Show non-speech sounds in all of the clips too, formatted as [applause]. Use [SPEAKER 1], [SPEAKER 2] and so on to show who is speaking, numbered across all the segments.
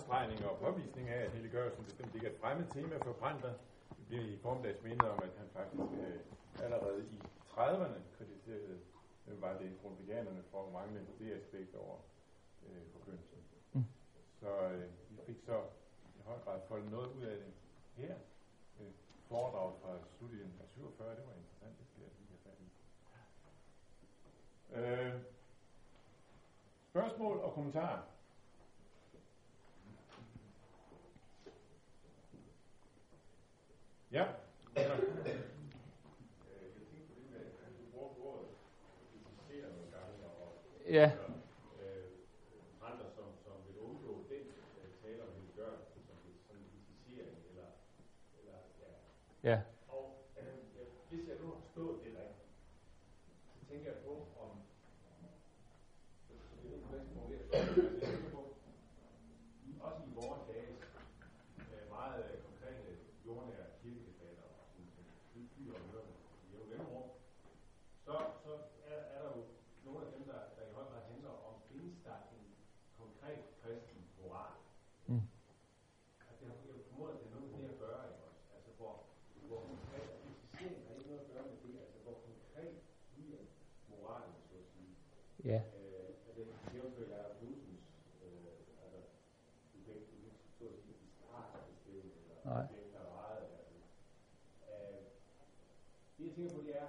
[SPEAKER 1] understregning og påvisning af, at helliggørelsen bestemt ikke er et fremmed tema for Brandter. Det bliver i formiddags mindet om, at han faktisk øh, allerede i 30'erne kritiserede, øh, var det grundviganerne for at mangle det aspekt over øh, forkyndelsen. Mm. Så øh, vi fik så i høj grad foldet noget ud af det her. Øh, foredrag fra slutningen af 47, det var interessant, det skal jeg lige have fat i. Øh, spørgsmål og kommentarer? Ja.
[SPEAKER 2] Ja. Ja.
[SPEAKER 1] Og øh, hvis jeg nu har forstået det rigtigt, så tænker jeg på, om så det er ikke på, også i vores dage, øh, meget øh, konkrete jordnære kirkedebatter og sådan noget, byer og hørende i jo mellemrum, så, så er, er der jo nogle af dem, der, der i høj grad handler om, findes der en konkret kristen moral? Mm. Altså, jeg, jeg formoder, at det er noget med det at gøre, ikke også? Altså, hvor, hvor konkret etisering har ikke noget at gøre med det, altså hvor konkret bliver moralen, så at sige.
[SPEAKER 2] Ja.
[SPEAKER 1] Øh, altså, jævnfører Jacob Knudsen's, øh, altså, du kan ikke, du kan ikke så at sige, de starter et sted, eller
[SPEAKER 2] Nej.
[SPEAKER 1] det, der er meget, altså. Øh, det jeg tænker på, det er,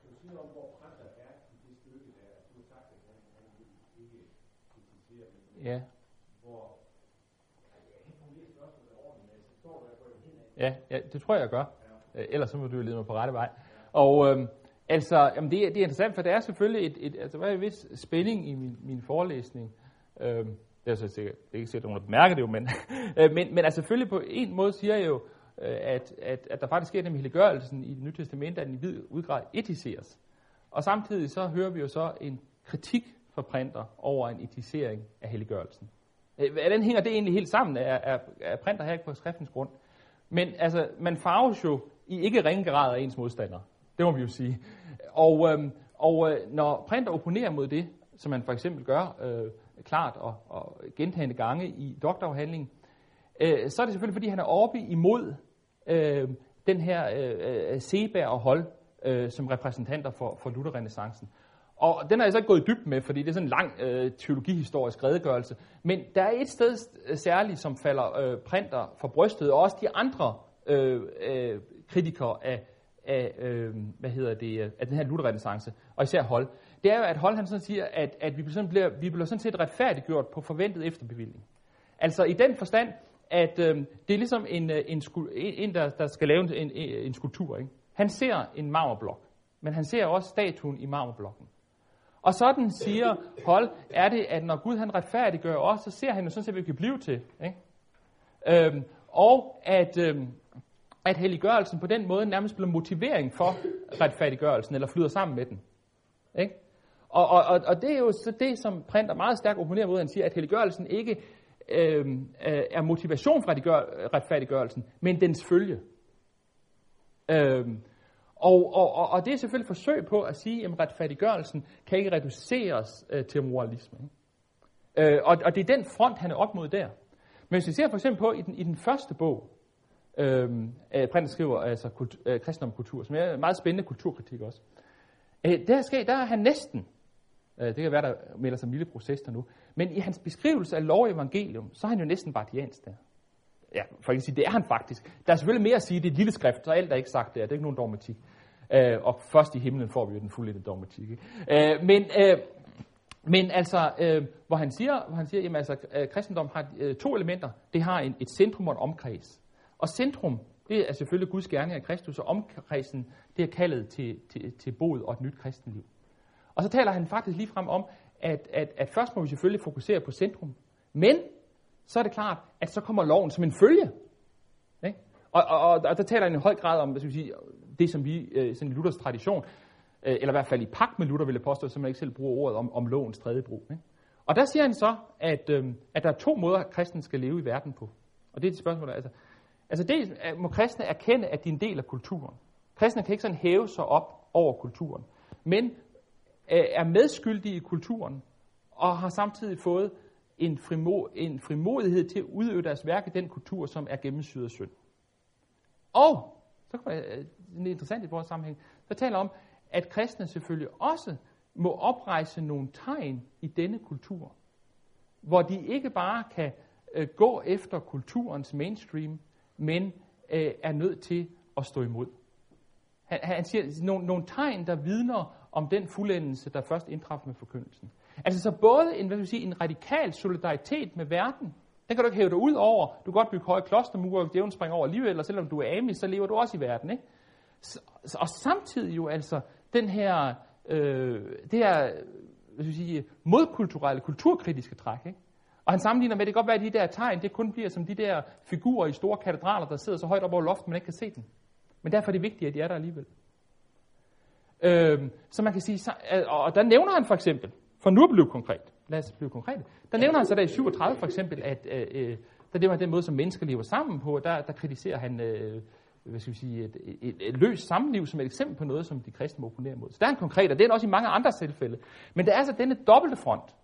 [SPEAKER 1] kan du sige noget om, hvor Pranter er i det stykke der, du har sagt, at han, han vil ikke kritisere det, men
[SPEAKER 2] Ja.
[SPEAKER 1] hvor, altså, jeg kan ikke formulere spørgsmålet ordentligt, men jeg forstår, hvad jeg går hen af.
[SPEAKER 2] Ja, ja, det tror jeg, jeg gør. Ja. Ellers så må du jo lede mig på rette vej. Og øh, altså, jamen det, er- det er interessant, for der er selvfølgelig et, et altså, der er en vis spænding i min, min forelæsning. Øh, det er så sikkert, det er ikke sikkert, at nogen bemærker det jo, men, [laughs] øh, men, men altså selvfølgelig på en måde siger jeg jo, øh, at, at, at der faktisk sker den helliggørelsen i det nye testament, at den i vid udgrad etiseres. Og samtidig så hører vi jo så en kritik fra printer over en etisering af helliggørelsen. Hvordan hænger det egentlig helt sammen? Er, er, er printer her ikke på skriftens grund? Men altså, man farves jo i ikke ringe grad af ens modstandere. Det må vi jo sige. Og, øhm, og øh, når printer opponerer mod det, som man for eksempel gør øh, klart og, og gentagende gange i doktorafhandlingen, øh, så er det selvfølgelig, fordi han er oppe imod øh, den her øh, øh Seberg og Hol øh, som repræsentanter for, for Lutherrenaissancen. Og den har jeg så ikke gået i dybden med, fordi det er sådan en lang øh, teologihistorisk redegørelse. Men der er et sted øh, særligt, som falder øh, printer for brystet, og også de andre øh, øh, kritikere af, af, øh, hvad hedder det, øh, af den her lutherrenaissance, og især Hold. Det er jo, at Hold han sådan siger, at, at vi, sådan bliver, vi bliver sådan set retfærdiggjort på forventet efterbevilling. Altså i den forstand, at øh, det er ligesom en, øh, en, en, en der, der skal lave en, en, en skulptur. Ikke? Han ser en marmorblok, men han ser også statuen i marmorblokken. Og sådan siger Hold, er det, at når Gud han retfærdiggør os, så ser han jo sådan set, hvad vi kan blive til. Ikke? Øhm, og at, øhm, at helliggørelsen på den måde nærmest bliver motivering for retfærdiggørelsen, eller flyder sammen med den. Ikke? Og, og, og, og det er jo så det, som Printer meget stærkt opponerer mod, han siger, at helliggørelsen ikke øhm, øh, er motivation for retfærdiggørelsen, men dens følge. Øhm, og, og, og, og det er selvfølgelig et forsøg på at sige, at retfærdiggørelsen kan ikke reduceres øh, til moralisme. Ikke? Øh, og, og det er den front, han er op mod der. Men hvis vi ser for eksempel på i den, i den første bog, øh, Printer skriver altså kult, øh, kristendom og kultur, som er en meget spændende kulturkritik også. Øh, der, skal, der er han næsten, øh, det kan være, der melder sig en lille proces der nu, men i hans beskrivelse af lov og evangelium, så er han jo næsten bardiansk der. Ja, for ikke at sige, det er han faktisk. Der er selvfølgelig mere at sige, det er et lille skrift, så alt er ikke sagt der, det er ikke nogen dogmatik. Øh, og først i himlen får vi jo den fulde dogmatik. Ikke? Øh, men, øh, men altså, øh, hvor han siger, hvor han siger jamen altså, øh, kristendom har øh, to elementer. Det har en, et centrum og en omkreds. Og centrum, det er selvfølgelig Guds gerning af Kristus, og omkredsen, det er kaldet til, til, til bod og et nyt kristenliv. Og så taler han faktisk lige frem om, at, at, at først må vi selvfølgelig fokusere på centrum, men så er det klart, at så kommer loven som en følge. Og, og, og, og der taler han i høj grad om hvad skal vi sige, det, som vi, øh, sådan i Luthers tradition, øh, eller i hvert fald i pagt med Luther, vil jeg påstå, så man ikke selv bruger ordet om, om lovens tredje brug. Ikke? Og der siger han så, at, øh, at der er to måder, kristne skal leve i verden på. Og det er et spørgsmål, der, altså, altså dels øh, må kristne erkende, at de er en del af kulturen. Kristne kan ikke sådan hæve sig op over kulturen, men øh, er medskyldige i kulturen, og har samtidig fået en, frimo, en frimodighed til at udøve deres værk i den kultur, som er gennemsyret af synd. Og, så kommer øh, det er interessant i vores sammenhæng, så taler om, at kristne selvfølgelig også må oprejse nogle tegn i denne kultur, hvor de ikke bare kan øh, gå efter kulturens mainstream, men øh, er nødt til at stå imod. Han, han siger nogle, nogle tegn, der vidner om den fuldendelse, der først indtræffer med forkyndelsen. Altså så både en, hvad vil sige, en radikal solidaritet med verden, den kan du ikke hæve dig ud over. Du kan godt bygge høje klostermure, og djævlen springer over alligevel, og selvom du er amis, så lever du også i verden. Ikke? Og samtidig jo altså den her, øh, det her hvad skal sige, modkulturelle, kulturkritiske træk. Ikke? Og han sammenligner med, at det kan godt være, at de der tegn, det kun bliver som de der figurer i store katedraler, der sidder så højt op over loftet, man ikke kan se dem. Men derfor er det vigtigt, at de er der alligevel. Øh, så man kan sige, så, og der nævner han for eksempel, for nu at blive konkret, lad os blive konkret, der nævner han så der i 37 for eksempel, at øh, øh, der det var den måde, som mennesker lever sammen på, der, der kritiserer han øh, hvad skal vi sige, et, et, et, et løst samliv som et eksempel på noget, som de kristne må opponere mod. Så der er en konkret, og det er også i mange andre tilfælde. Men der er altså denne dobbelte front.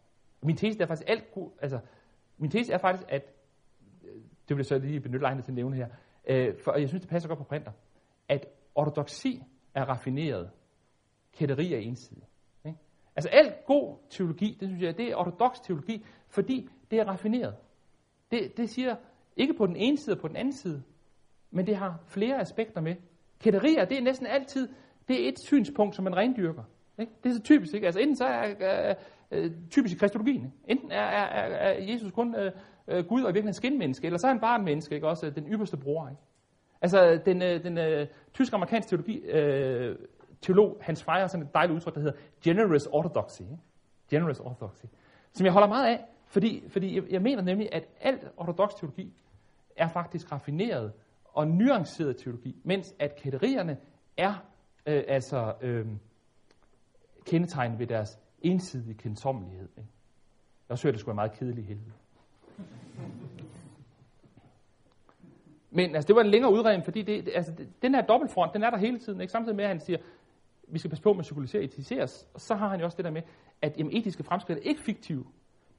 [SPEAKER 2] Min tese er faktisk alt, altså, min tese er faktisk, at, øh, det vil jeg så lige benytte lejligheden til at nævne her, øh, for jeg synes, det passer godt på printer, at ortodoxi er raffineret, kætteri er ensidig. Altså alt god teologi, det synes jeg, det er ortodox teologi, fordi det er raffineret. Det, det siger ikke på den ene side og på den anden side, men det har flere aspekter med. Kætterier, det er næsten altid, det er et synspunkt, som man rendyrker. Ikke? Det er så typisk, ikke? Altså enten så er øh, øh, typisk i kristologien, ikke? enten er, er, er Jesus kun øh, øh, Gud og i virkeligheden skinmenneske, eller så er han bare en menneske, ikke? også øh, den ypperste bror. Ikke? Altså den, øh, den øh, tysk-amerikanske teologi, øh, teolog Hans Feyer har sådan et dejligt udtryk, der hedder generous orthodoxy. Generous orthodoxy. Som jeg holder meget af, fordi, fordi jeg, jeg mener nemlig, at alt ortodox teologi er faktisk raffineret og nuanceret teologi, mens at kætterierne er øh, altså øh, kendetegnet ved deres ensidige kendsommelighed. Ikke? Jeg synes, det skulle være meget kedeligt helvede. Men altså, det var en længere udredning, fordi det, altså, den her dobbeltfront, den er der hele tiden. Ikke? Samtidig med, at han siger, vi skal passe på med at psykologisere og etiseres, og så har han jo også det der med, at jamen, etiske fremskridt er ikke fiktive,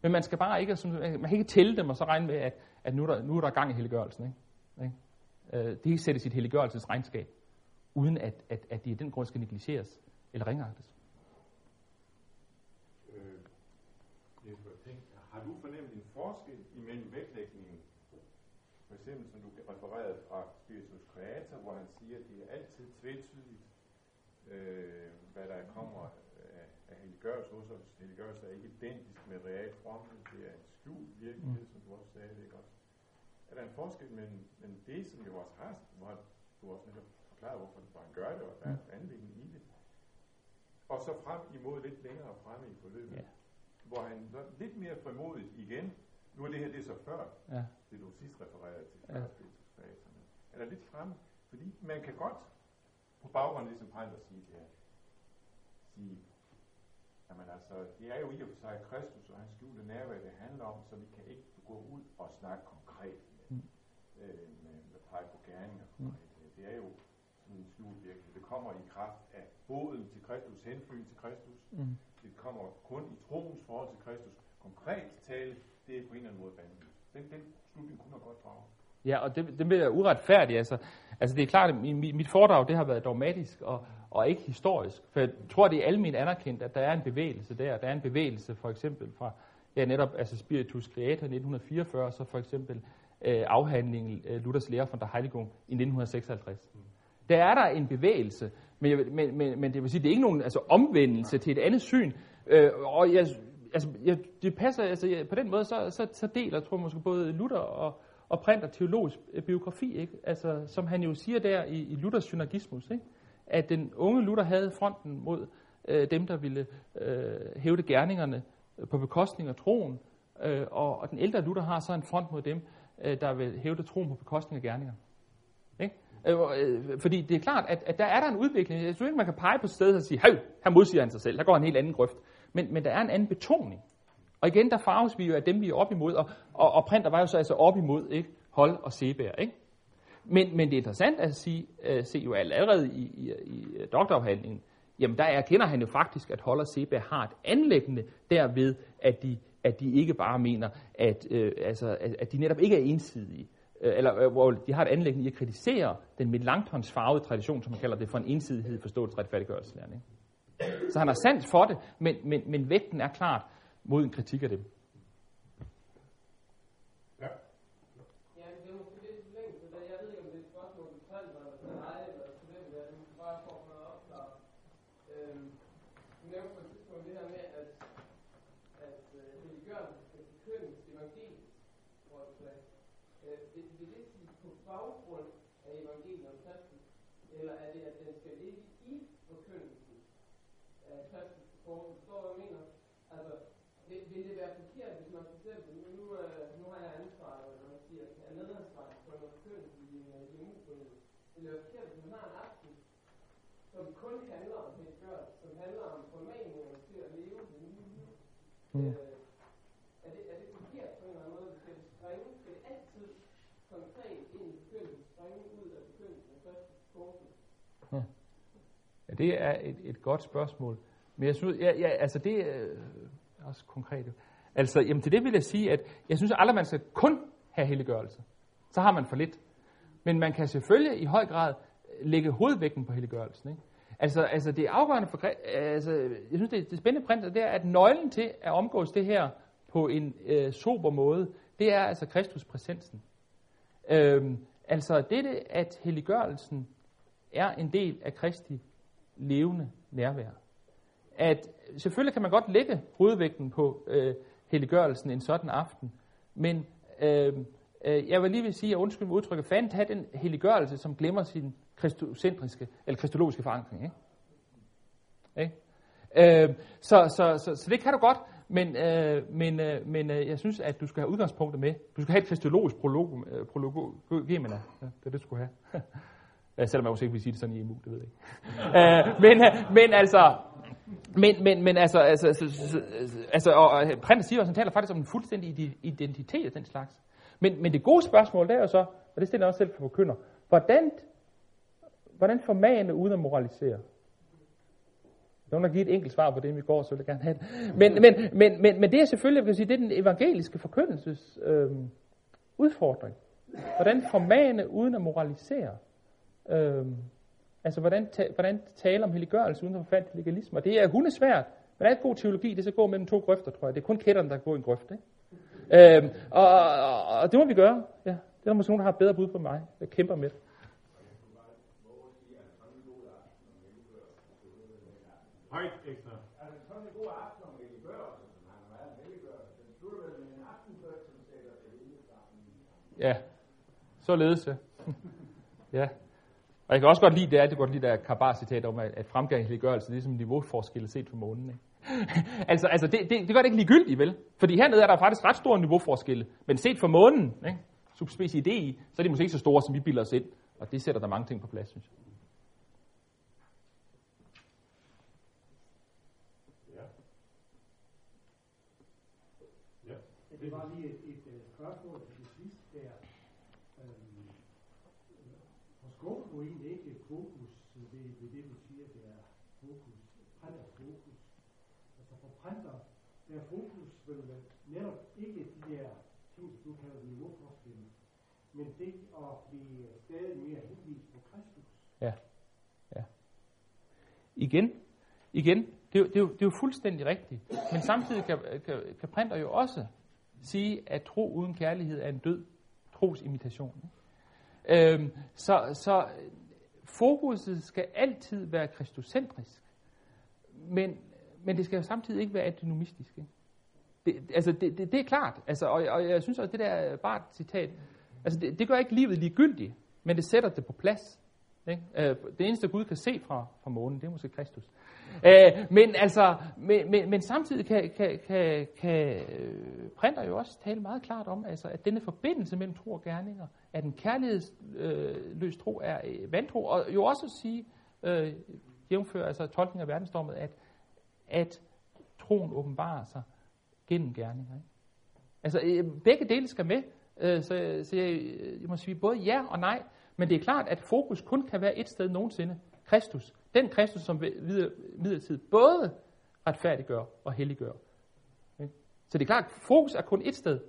[SPEAKER 2] men man skal bare ikke, man kan ikke tælle dem og så regne med, at, at nu, er der, nu er der gang i helliggørelsen. Ikke? Ikke? Øh, det sætter sættes i et helliggørelsesregnskab, uden at, at, at de i den grund skal negligeres eller ringagtes.
[SPEAKER 3] Øh, har du fornemt en forskel imellem vægtlægningen, for eksempel som du refererede fra Spiritus Creator, hvor han siger, at det er altid tvetydigt, øh, hvad der kommer af, af helliggørelse hos os. Helliggørelse er ikke identisk med real fromhed, det er en skjult virkelighed, mm. som du også sagde, ikke også? er der en forskel mellem, mellem det, som jo også har, hvor du også netop forklaret, hvorfor han gør det, og der er en anlæggende i det, og så frem imod lidt længere fremme i forløbet, ja. hvor han så lidt mere frimodigt igen, nu er det her det er så før, ja. det du sidst refererede til, ja. er der lidt fremme, fordi man kan godt på baggrund af det, som Pejler siger det her, sige, jamen altså, det er jo i og for sig Kristus og hans skjulte nærvær, det handler om, så vi kan ikke gå ud og snakke konkret øh, med, med pege på gerninger. Mm. Det er jo sådan en skjult virkelig. Det kommer i kraft af boden til Kristus, henfyn til Kristus. Mm. Det kommer kun i troens forhold til Kristus. Konkret tale, det er på en eller anden måde vanvittigt. Den, den slutning kunne man godt drage.
[SPEAKER 2] Ja, og det, det bliver uretfærdigt. Altså, altså det er klart, at mit, mit foredrag det har været dogmatisk og, og ikke historisk. For jeg tror, det er almindeligt anerkendt, at der er en bevægelse der. Der er en bevægelse for eksempel fra ja, netop altså Spiritus Creator 1944, så for eksempel øh, afhandlingen øh, Luthers lære fra der Heiligung i 1956. Mm. Der er der en bevægelse, men, jeg, men, men, men det vil sige, det er ikke nogen altså, omvendelse til et andet syn. Øh, og jeg, altså, jeg, det passer, altså, jeg, på den måde, så, så, så deler, tror jeg måske, både Luther og, og Printer teologisk biografi, ikke? Altså, som han jo siger der i, i Luthers synergismus, ikke? at den unge Luther havde fronten mod øh, dem, der ville øh, hævde gerningerne øh, på bekostning af troen, øh, og, og den ældre Luther har så en front mod dem, øh, der vil hævde troen på bekostning af gerninger. Ikke? Øh, øh fordi det er klart, at, at der er der en udvikling. Jeg synes ikke, man kan pege på stedet og sige, hey, her modsiger han sig selv, der går en helt anden grøft. Men, men der er en anden betoning. Og igen, der farves vi jo af dem, vi er op imod, og, og, og Printer var jo så altså op imod ikke? Hold og Sebær. Ikke? Men, men det er interessant at sige, uh, se jo allerede i, i, i øh, doktorafhandlingen, jamen der erkender han jo faktisk, at Hold og Sebær har et anlæggende derved, at de at de ikke bare mener, at, øh, altså, at, at de netop ikke er ensidige, øh, eller øh, hvor de har et anlæggende i at kritisere den Melanchtons farvede tradition, som man kalder det for en ensidighed forståelse ikke Så han har sandt for det, men, men, men vægten er klart mod en kritik af dem.
[SPEAKER 4] Øh, er, det, er det forkert på en eller anden måde, det springe? Skal det altid konkret ind i begyndelsen springe ud af begyndelsen af første? Ja.
[SPEAKER 2] ja, det er et, et godt spørgsmål. Men jeg synes, ja, ja, altså det er øh, også konkret. Altså, jamen til det vil jeg sige, at jeg synes aldrig, man skal kun have helliggørelse. Så har man for lidt. Men man kan selvfølgelig i høj grad lægge hovedvægten på helliggørelsen. Ikke? Altså, altså det er afgørende for, altså, jeg synes, det, det spændende print, det er, at nøglen til at omgås det her på en øh, sober måde, det er altså Kristus præsensen. Øhm, altså dette, at helliggørelsen er en del af Kristi levende nærvær. At selvfølgelig kan man godt lægge hovedvægten på øh, helliggørelsen en sådan aften, men øh, øh, jeg vil lige vil sige, at undskyld mig udtrykket, fandt have den helliggørelse, som glemmer sin kristocentriske, eller kristologiske forankring. Ikke? Ikke? Øh, så, så, så, så det kan du godt, men, øh, men, øh, men øh, jeg synes, at du skal have udgangspunktet med. Du skal have et kristologisk prolog, øh, prolog, ja, det er det, du skulle have. [laughs] Øh, selvom jeg måske ikke vil sige det sådan i EMU, det ved jeg ikke. øh, men, øh, men altså, men, men, men altså, altså, altså, altså, altså og øh, Prins siger også, han taler faktisk om en fuldstændig identitet af den slags. Men, men det gode spørgsmål, det er jo så, og det stiller jeg også selv for forkynder, hvordan hvordan formane uden at moralisere? Nogen har givet et enkelt svar på det vi går, så vil jeg gerne have det. Men, men, men, men, men det er selvfølgelig, jeg vil sige, det er den evangeliske forkyndelses øh, udfordring. Hvordan formane uden at moralisere? Øh, altså, hvordan, ta, hvordan tale om helliggørelse uden at forfalde legalisme? Og det er hundesvært, men det er et god teologi, det skal gå mellem to grøfter, tror jeg. Det er kun kætterne, der kan gå i en grøft, ikke? Øh, og, og, og, det må vi gøre. Ja. Det er der måske nogen, der har bedre bud på mig. Jeg kæmper med det.
[SPEAKER 1] Højt ekstra. Altså sådan en god aften om helliggørelse, som han har været helliggørelse, den slutter vel med en aftenbøn, som sætter det hele sammen.
[SPEAKER 2] Ja, således ja. ja. Og jeg kan også godt lide, det er, det godt lide der Kabar-citat om, at, fremgang i helliggørelse, det er som en niveauforskel set fra månen. Ikke? [laughs] altså, altså det, det, det gør det ikke ligegyldigt, vel? Fordi hernede er der faktisk ret store niveauforskelle, men set fra månen, ikke? subspecie i, så er de måske ikke så store, som vi bilder os ind. Og det sætter der mange ting på plads, synes jeg.
[SPEAKER 5] Det var lige et, et, et spørgsmål til det sidste der. Øhm, forskåber du egentlig ikke fokus ved, ved det, du siger, det er fokus, printer fokus? Altså for printer, der er fokus vel netop ikke de der ting, du kalder niveauforskelle, men det at blive stadig mere henvist på Kristus.
[SPEAKER 2] Ja, ja. Igen, igen, det er, det, er jo, det er jo fuldstændig rigtigt. Men samtidig kan, kan, kan printer jo også sige, at tro uden kærlighed er en død trosimitation. Øhm, så, så fokuset skal altid være kristocentrisk, men, men det skal jo samtidig ikke være antinomistisk. Ikke? Det, altså det, det, det er klart, altså, og, og jeg synes også, det der bare citat, altså det, det gør ikke livet ligegyldigt, men det sætter det på plads. Ikke? Øh, det eneste Gud kan se fra, fra månen, det er måske Kristus. Øh, men altså, men, men, men samtidig kan, kan, kan, kan øh, printer jo også tale meget klart om, altså, at denne forbindelse mellem tro og gerninger, at en kærlighedsløs øh, tro er øh, vantro, og jo også at sige, øh, jævnfører altså tolkning af verdensdommet, at, at troen åbenbarer sig gennem gerninger. Ikke? Altså, øh, begge dele skal med, øh, så, så jeg, øh, jeg må sige både ja og nej, men det er klart, at fokus kun kan være et sted nogensinde. Kristus. Den Kristus, som midlertidigt både retfærdiggør og helliggør. Så det er klart, at fokus er kun et sted,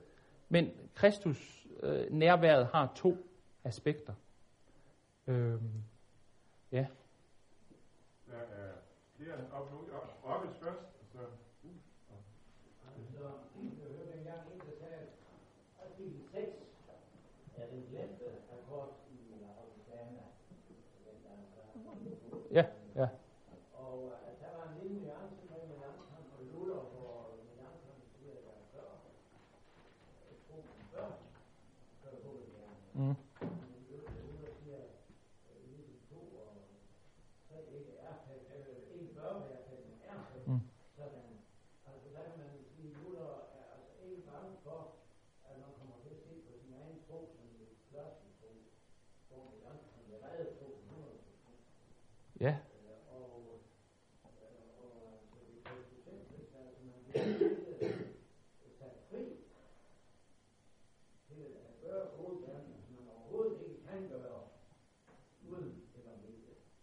[SPEAKER 2] men Kristus øh, nærværet har to aspekter. Øhm, ja.
[SPEAKER 1] Der er flere op nu. Robin først,
[SPEAKER 2] Mm.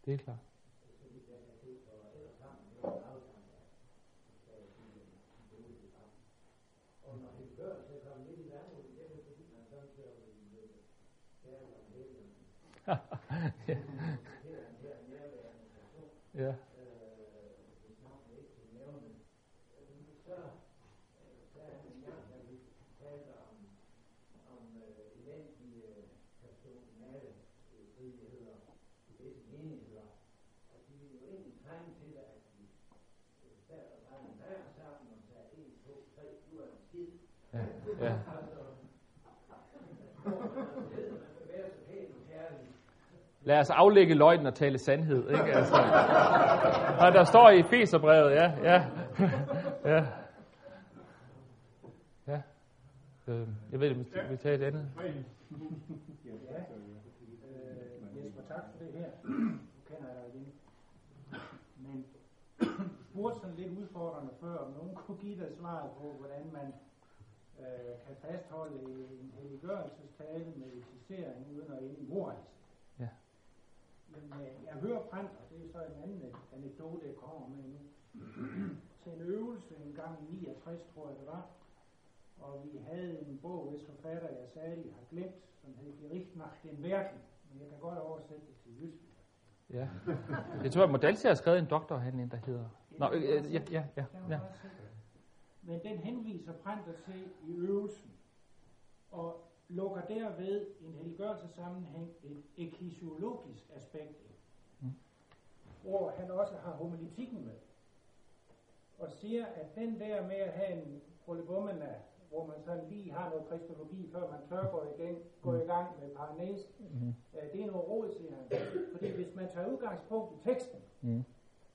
[SPEAKER 6] Det
[SPEAKER 2] er klart. [laughs] Ja.
[SPEAKER 6] helt.
[SPEAKER 2] Ja.
[SPEAKER 6] hvis navnet ikke kan nævne, så sagde han en gang, da vi talte om, om øh, elendige personale friheder i visse menigheder, at de ville jo egentlig trænge til, at de sad og drak en vær sammen og sagde 1, 2, 3, du er en skid.
[SPEAKER 2] Ja. ja.
[SPEAKER 6] Altså, hvor man ved, at man skal være så pæn og kærlig,
[SPEAKER 2] Lad os aflægge løgnen og tale sandhed, ikke? Altså. Og der står i Efeserbrevet, ja, ja, [laughs] ja. Ja. Øh, jeg ved om vi tager et andet.
[SPEAKER 5] Ja. Øh, Jesper, tak for det her. Nu kender jeg dig igen. Men du spurgte sådan lidt udfordrende før, om nogen kunne give dig svaret på, hvordan man øh, kan fastholde en helliggørelsestale med eksisterende uden at ende i morals. Men øh, jeg hører Brandt, og det er så en anden anekdote, jeg kommer med nu, [clears throat] til en øvelse en gang i 69, tror jeg det var, og vi havde en bog, hvis forfatter jeg særlig har glemt, som hed Gericht nach den Werken, men jeg kan godt oversætte det til jysk.
[SPEAKER 2] Ja. Jeg tror, at Modalsi har skrevet en doktorhandling, der hedder... Nå, øh, øh, ja, ja, ja, ja.
[SPEAKER 5] Men den henviser Brandt til i øvelsen, og lukker derved en helgørelsessammenhæng et eklesiologisk aspekt ind,
[SPEAKER 2] Mm.
[SPEAKER 5] hvor han også har homiletikken med, og siger, at den der med at have en prolibomena, hvor man sådan lige har noget kristologi, før man tør gå i gang, gå i gang med paranese,
[SPEAKER 2] Mm.
[SPEAKER 5] øh, det er noget råd, siger han. Fordi hvis man tager udgangspunkt i teksten,
[SPEAKER 2] Mm.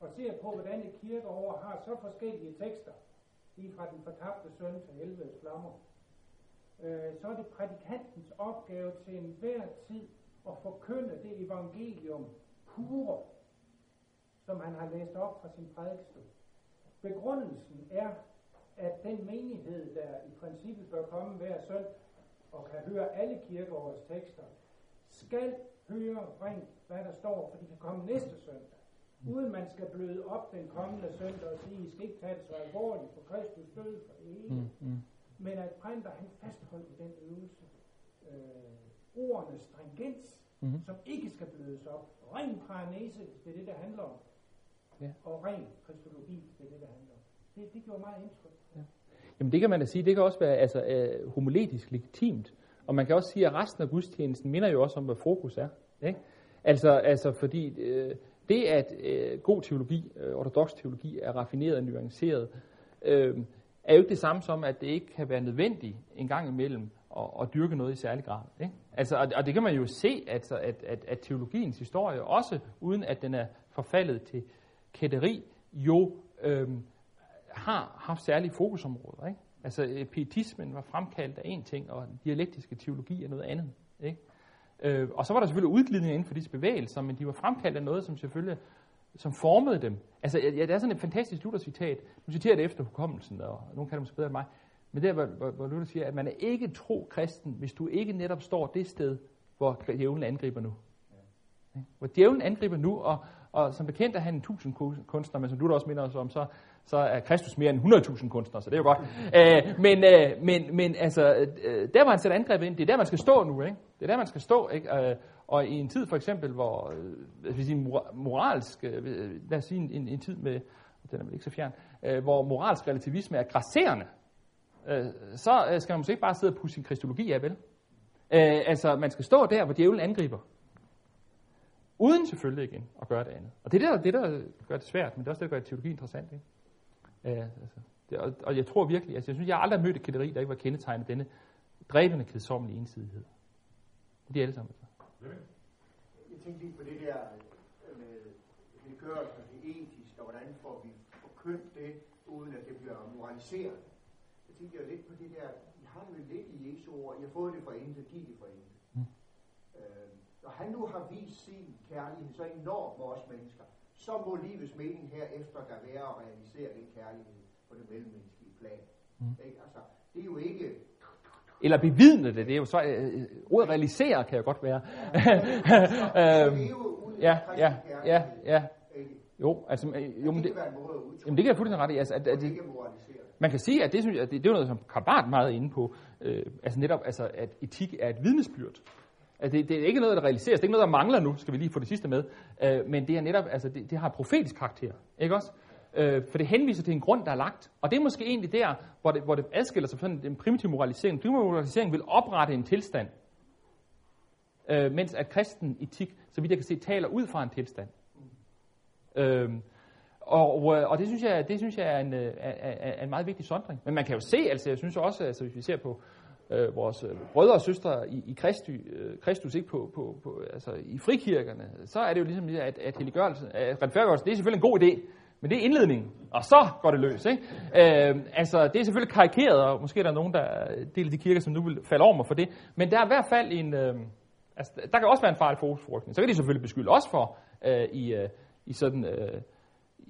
[SPEAKER 5] og ser på, hvordan et kirkeår har så forskellige tekster, lige fra den fortabte søn til helvedes flammer, øh, så er det prædikantens opgave til enhver tid at forkynde det evangelium pure, som han har læst op fra sin prædikestol. Begrundelsen er, at den menighed, der i princippet bør komme hver søndag og kan høre alle kirkeårets tekster, skal høre rent, hvad der står, for de kan komme næste søndag. Uden man skal bløde op den kommende søndag og sige, I skal ikke tage det så alvorligt, for Kristus døde for det hele.
[SPEAKER 2] Mm. Mm.
[SPEAKER 5] Men at Brinter, han fastholdt i den øvelse øh, ordenes stringens,
[SPEAKER 2] Mhm.
[SPEAKER 5] som ikke skal blødes op. Ren paranese, hvis det er det, der handler om.
[SPEAKER 2] Ja.
[SPEAKER 5] Og ren kristologi, hvis det er det, der handler om. Det, det gjorde meget indtryk.
[SPEAKER 2] Jamen det kan man da sige, det kan også være altså, øh, homiletisk legitimt. Og man kan også sige, at resten af gudstjenesten minder jo også om, hvad fokus er. Ikke? Altså, altså fordi øh, det, at øh, god teologi, øh, ortodox teologi, er raffineret og nuanceret, øh, er jo ikke det samme som, at det ikke kan være nødvendigt en gang imellem at, at dyrke noget i særlig grad. Ikke? Altså, og, og det kan man jo se, altså, at, at, at teologiens historie, også uden at den er forfaldet til kætteri, jo øhm, har haft særlige fokusområder. Ikke? Altså, øh, pietismen var fremkaldt af en ting, og dialektiske teologi er noget andet. Ikke? Øh, og så var der selvfølgelig udglidninger inden for disse bevægelser, men de var fremkaldt af noget, som selvfølgelig som formede dem. Altså, ja, det er sådan et fantastisk Luther-citat. Nu citerer det efter hukommelsen, og nogen kan det måske bedre end mig. Men det er, hvor, hvor, hvor Luther siger, at man er ikke tro kristen, hvis du ikke netop står det sted, hvor djævlen angriber nu. Ikke? Hvor djævlen angriber nu, og, og som bekendt er han en tusind kunstner, men som du da også minder os om, så, så er Kristus mere end 100.000 kunstnere, så det er jo godt. Øh, men, øh, men, men altså, øh, der var han sætter angrebet ind, det er der, man skal stå nu, ikke? Det er der, man skal stå, ikke? Og i en tid for eksempel, hvor øh, hvis sige, moralsk, øh, øh, lad os sige en, en, en tid med, den er vel ikke så fjern, øh, hvor moralsk relativisme er grasserende, øh, så øh, skal man måske ikke bare sidde og pusse sin kristologi af, vel? Øh, altså, man skal stå der, hvor djævlen angriber. Uden selvfølgelig igen at gøre det andet. Og det er det, der, det, der gør det svært, men det er også det, der gør teologi interessant. Ikke? Øh, altså, det, og, og jeg tror virkelig, altså jeg synes, jeg har aldrig mødt et kætteri, der ikke var kendetegnet denne dræbende kedsommelige ensidighed. Det er de alle sammen. Altså.
[SPEAKER 7] Jeg tænkte lige på det der øh, med det gørelse, det etiske, og hvordan får vi forkyndt det, uden at det bliver moraliseret. Jeg tænkte jo lidt på det der, I har jo lidt i Jesu ord, I har fået det fra intet, giv det fra intet.
[SPEAKER 2] Mm.
[SPEAKER 7] Øh, når han nu har vist sin kærlighed så enormt med os mennesker, så må livets mening herefter der være at realisere den kærlighed på det mellemmenneskelige plan.
[SPEAKER 2] Mm.
[SPEAKER 7] Ikke? Altså, det er jo ikke
[SPEAKER 2] Eller bevidne det, det er jo så, øh, ordet realisere kan jo godt være. [laughs] øhm, ja, ja, ja, ja. Jo, altså, øh, jo, men det, jamen, det kan jeg fuldstændig ret i. Altså, at, at, det, man kan sige, at det, synes jeg, at det, det er noget, som Karl meget inde på. Øh, altså netop, altså, at etik er et vidnesbyrd. Altså, det, det er ikke noget, der realiseres. Det er ikke noget, der mangler nu, skal vi lige få det sidste med. Øh, men det er netop, altså, det, det har profetisk karakter. Ikke også? Øh, for det henviser til en grund, der er lagt. Og det er måske egentlig der, hvor det, hvor det adskiller sig fra den primitive moralisering. Primitiv moralisering vil oprette en tilstand, øh, mens at kristen etik, så vidt jeg kan se, taler ud fra en tilstand. Øh, og, og det synes jeg, det synes jeg er, en, øh, er, er, er en meget vigtig sondring. Men man kan jo se, altså jeg synes også, altså hvis vi ser på øh, vores øh, brødre og søstre i, i Kristi, øh, Kristus, ikke på, på, på, altså i frikirkerne, så er det jo ligesom, at, at helliggørelse, at retfærdiggørelsen, det er selvfølgelig en god idé, men det er indledningen, og så går det løs. Ikke? Øh, altså, det er selvfølgelig karikeret, og måske er der nogen, der deler de kirker, som nu vil falde over mig for det, men der er i hvert fald en, øh, altså, der kan også være en farlig fokusforskning. Så kan de selvfølgelig beskylde os for, øh, i, øh, i sådan... Øh,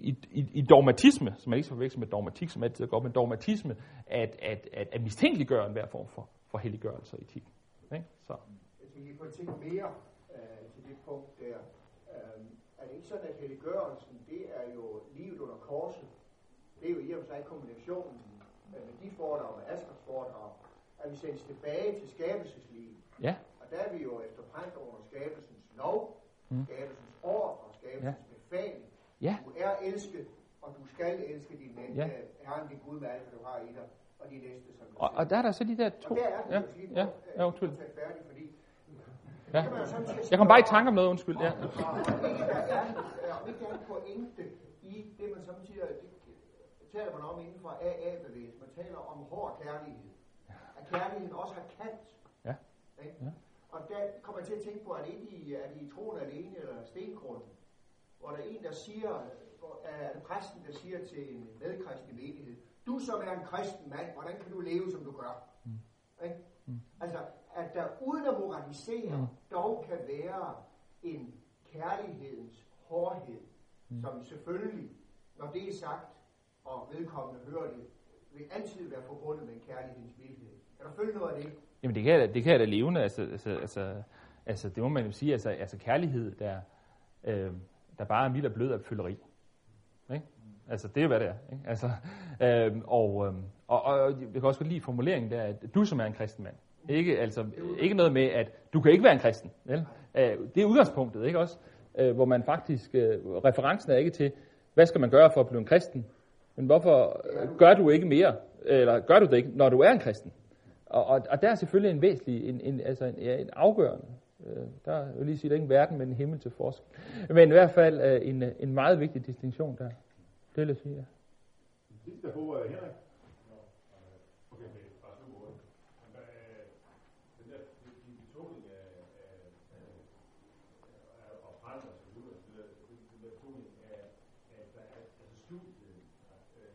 [SPEAKER 2] i, i, i dogmatisme, som man ikke skal forveksle med dogmatik, som altid går, men dogmatisme, at, at, at, at mistænkeliggøre enhver form for, for helliggørelse og etik. Ikke? Så.
[SPEAKER 7] Jeg tænker på en ting mere øh, til det punkt der. Øh, er det ikke sådan, at helliggørelsen, det er jo livet under korset? Det er jo i og for sig kombinationen øh, med de foredrag, med Askers foredrag, at vi sendes tilbage til skabelseslivet.
[SPEAKER 2] Ja.
[SPEAKER 7] Og der er vi jo efter prænt under skabelsens lov, mm. skabelsens ord og skabelsens ja. befaling.
[SPEAKER 2] Ja.
[SPEAKER 7] Du er elsket, og du skal elske din ven,
[SPEAKER 2] ja.
[SPEAKER 7] Herren din Gud med alt, hvad du har i dig, og de næste, som
[SPEAKER 2] og, og der er der så de der to...
[SPEAKER 7] Og der er det,
[SPEAKER 2] ja,
[SPEAKER 7] lige
[SPEAKER 2] ja, ja,
[SPEAKER 7] undskyld. Færdig, fordi
[SPEAKER 2] Ja. Jeg kom bare i tanke om noget, undskyld. Ja.
[SPEAKER 7] Og og er en pointe i det, man samtidig det taler man om inden for AA-bevægelsen. Man taler om hård kærlighed. At kærligheden også har kant.
[SPEAKER 2] Ja.
[SPEAKER 7] ja. Og der kommer jeg til at tænke på, at det i, er det i troen alene eller stengrunden, hvor der er en, der siger, hvor, er det præsten, der siger til en medkristelig menighed, du som er en kristen mand, hvordan kan du leve, som du gør? Mm. Ikke? Mm. Altså, at der uden at moralisere, mm. dog kan være en kærlighedens hårdhed, mm. som selvfølgelig, når det er sagt, og vedkommende hører det, vil altid være forbundet med en kærlighedens vildhed. Kan du følge noget af det?
[SPEAKER 2] Jamen det kan jeg det kan jeg da levende, altså, altså, altså, altså det må man jo sige, altså, altså kærlighed, der, øh, der bare er mild og blød af føleri. Ikke? Altså, det er jo, hvad det er. Ikke? Altså, øh, og, øh, og, og, jeg kan også godt lide formuleringen der, at du som er en kristen mand. Ikke, altså, ikke noget med, at du kan ikke være en kristen. Vel? Øh, det er udgangspunktet, ikke også? Øh, hvor man faktisk, øh, referencen er ikke til, hvad skal man gøre for at blive en kristen? Men hvorfor øh, gør du ikke mere, eller gør du det ikke, når du er en kristen? Og, og, og der er selvfølgelig en væsentlig, en, en, altså en, ja, en afgørende, øh, der vil lige sige, der er ikke en verden, men en himmel til forskel. Men i hvert fald øh, en, en meget vigtig distinktion der. Det vil jeg sige, ja.
[SPEAKER 1] Sidste på Henrik. Okay, det er bare super godt. Den der din betoning af, af, af, af brand og så videre, den der, den der betoning af, af, der er, altså studiet,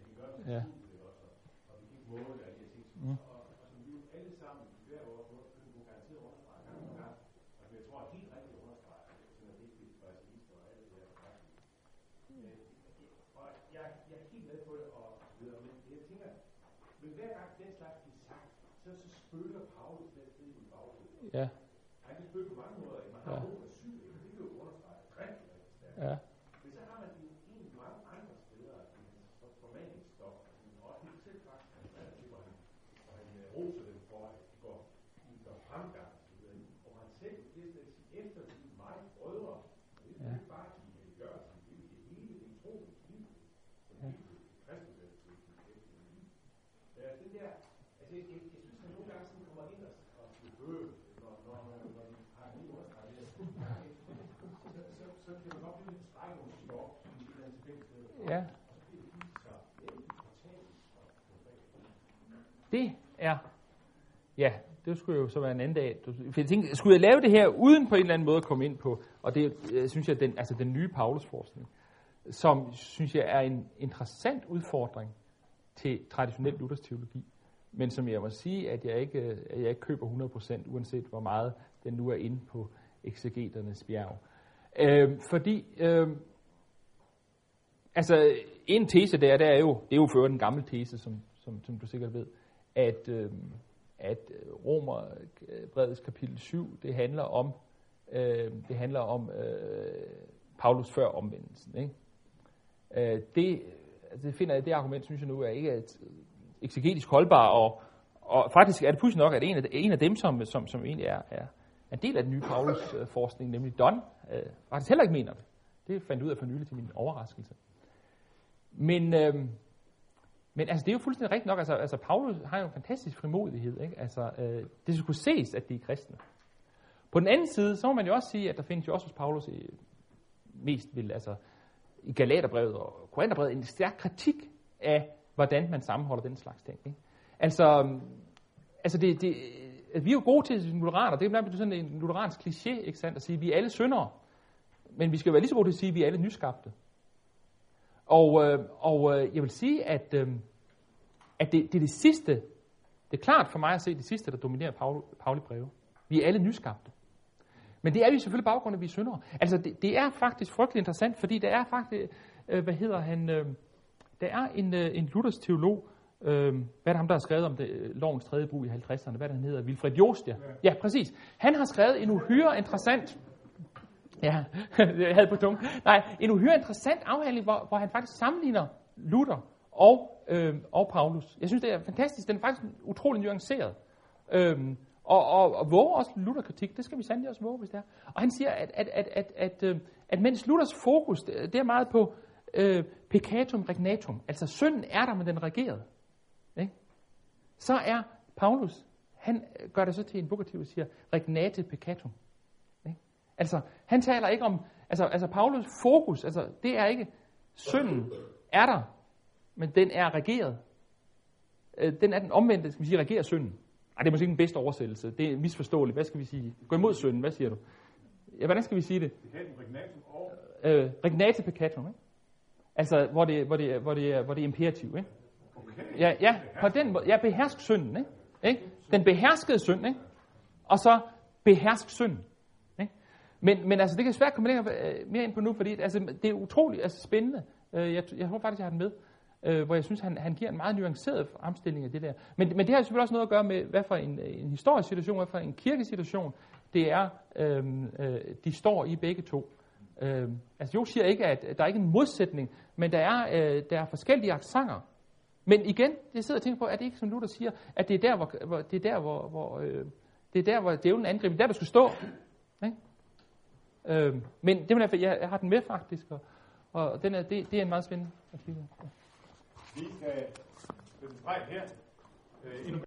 [SPEAKER 1] det gør det
[SPEAKER 2] Ja.
[SPEAKER 1] studiet også, og vi kan ikke måle alle de her ting,
[SPEAKER 2] Mm.
[SPEAKER 1] og, og som vi jo alle sammen, hver år, på på garanteret understreger gang på gang, og som jeg tror er helt rigtigt understreger, som er vigtigt for ateister og alt det der. Øh, Og jeg, jeg er helt med på det, og så videre, men jeg tænker, men hver gang den slags bliver sagt, så, så spøger Paulus den tid i baghovedet.
[SPEAKER 2] Ja,
[SPEAKER 1] Han kan spøge på mange måder. Man har
[SPEAKER 2] Ja.
[SPEAKER 1] brug for syg, det kan jo understrege rigtig, rigtig stærkt.
[SPEAKER 2] ja,
[SPEAKER 1] Men så har man jo egentlig mange andre steder i hans formaning,
[SPEAKER 2] Ja. Det er, ja, det skulle jo så være en anden dag. Du- For jeg tænkte, skulle jeg lave det her uden på en eller anden måde at komme ind på, og det øh, synes jeg, den, altså den nye Paulus-forskning, som synes jeg er en interessant udfordring til traditionel Luthers teologi, men som jeg må sige, at jeg ikke, at jeg ikke køber 100%, uanset hvor meget den nu er inde på eksegeternes bjerg. Øh, fordi, øh, altså en tese der, der er jo, det er jo før en gammel tese, som, som, som du sikkert ved, at, øh, at Romerbrevets øh, kapitel 7, det handler om, øh, det handler om øh, Paulus før omvendelsen. Ikke? Øh, det, altså det finder jeg, det argument synes jeg nu er ikke et øh, eksegetisk holdbar, og, og faktisk er det pludselig nok, at en af, en af dem, som, som, som egentlig er, er en del af den nye Paulus-forskning, øh, nemlig Don, øh, faktisk heller ikke mener det. Det fandt jeg ud af for nylig til min overraskelse. Men, øh, men altså, det er jo fuldstændig rigtigt nok. Altså, altså Paulus har jo en fantastisk frimodighed. Ikke? Altså, øh, det skulle ses, at de er kristne. På den anden side, så må man jo også sige, at der findes jo også hos Paulus i, mest vil, altså, i Galaterbrevet og Korintherbrevet en stærk kritik af, hvordan man sammenholder den slags ting. Ikke? Altså, øhm, altså det, det, at vi er jo gode til som lutheraner, det er blandt sådan en lutheransk kliché, ikke sandt, at sige, at vi er alle syndere, men vi skal jo være lige så gode til at sige, at vi er alle nyskabte. Og, øh, og øh, jeg vil sige, at, øh, at det, det er det sidste, det er klart for mig at se det sidste, der dominerer Paul, Pauli breve. Vi er alle nyskabte. Men det er vi selvfølgelig baggrund at vi er syndere. Altså, det, det er faktisk frygtelig interessant, fordi der er faktisk, øh, hvad hedder han, øh, der er en, øh, en Luthers teolog, øh, hvad er det ham, der har skrevet om det, øh, lovens tredje brug i 50'erne, hvad er det, han hedder, Wilfred Jostia. Ja, præcis. Han har skrevet en uhyre interessant, ja, [laughs] jeg havde på tunge, nej, en uhyre interessant afhandling, hvor, hvor han faktisk sammenligner Luther og, øh, og Paulus. Jeg synes, det er fantastisk. Den er faktisk utrolig nuanceret. Øhm, og, og, og våge også Luther-kritik, det skal vi sandelig også våge, hvis det er. Og han siger, at, at, at, at, at, øhm, at mens Luthers fokus, det det er meget på øh, peccatum regnatum, altså synden er der, men den regeret. Ikke? Så er Paulus, han gør det så til en vokativ og siger, regnate peccatum. Altså, han taler ikke om, altså, altså Paulus fokus, altså det er ikke, synden er der, men den er regeret. Øh, den er den omvendte, skal vi sige, regerer synden. Ej, det er måske ikke den bedste oversættelse. Det er misforståeligt. Hvad skal vi sige? Gå imod synden. Hvad siger du? Ja, hvordan skal vi sige det? Øh, regnate peccatum, ikke? Altså, hvor det, hvor det, hvor det, hvor det er imperativ, ikke?
[SPEAKER 1] okay.
[SPEAKER 2] Ja, ja, på den måde. Ja, behersk synden, ikke? ikke? Den beherskede synd, ikke? Og så behersk synden. Men, men altså, det kan svært komme længere, øh, mere ind på nu, fordi altså, det er utroligt altså, spændende. Øh, jeg, jeg håber faktisk, jeg har den med, øh, hvor jeg synes, han, han giver en meget nuanceret fremstilling af det der. Men, men det har selvfølgelig også noget at gøre med, hvad for en, en historisk situation, hvad for en kirkesituation, det er, øh, øh, de står i begge to. Øh, altså, Jo siger ikke, at der er ikke en modsætning, men der er, øh, der er forskellige aksanger. Men igen, det sidder og tænker på, er det ikke som Luther siger, at det er der, hvor, hvor det er der, hvor, hvor øh, det er der, hvor djævlen angriber, det er der, du skal stå. Ikke? Øh, men det vil jeg, jeg, har den med faktisk, og, og den er, det, det er en meget spændende artikel. Ja.
[SPEAKER 1] Vi skal sætte en streg her. Øh,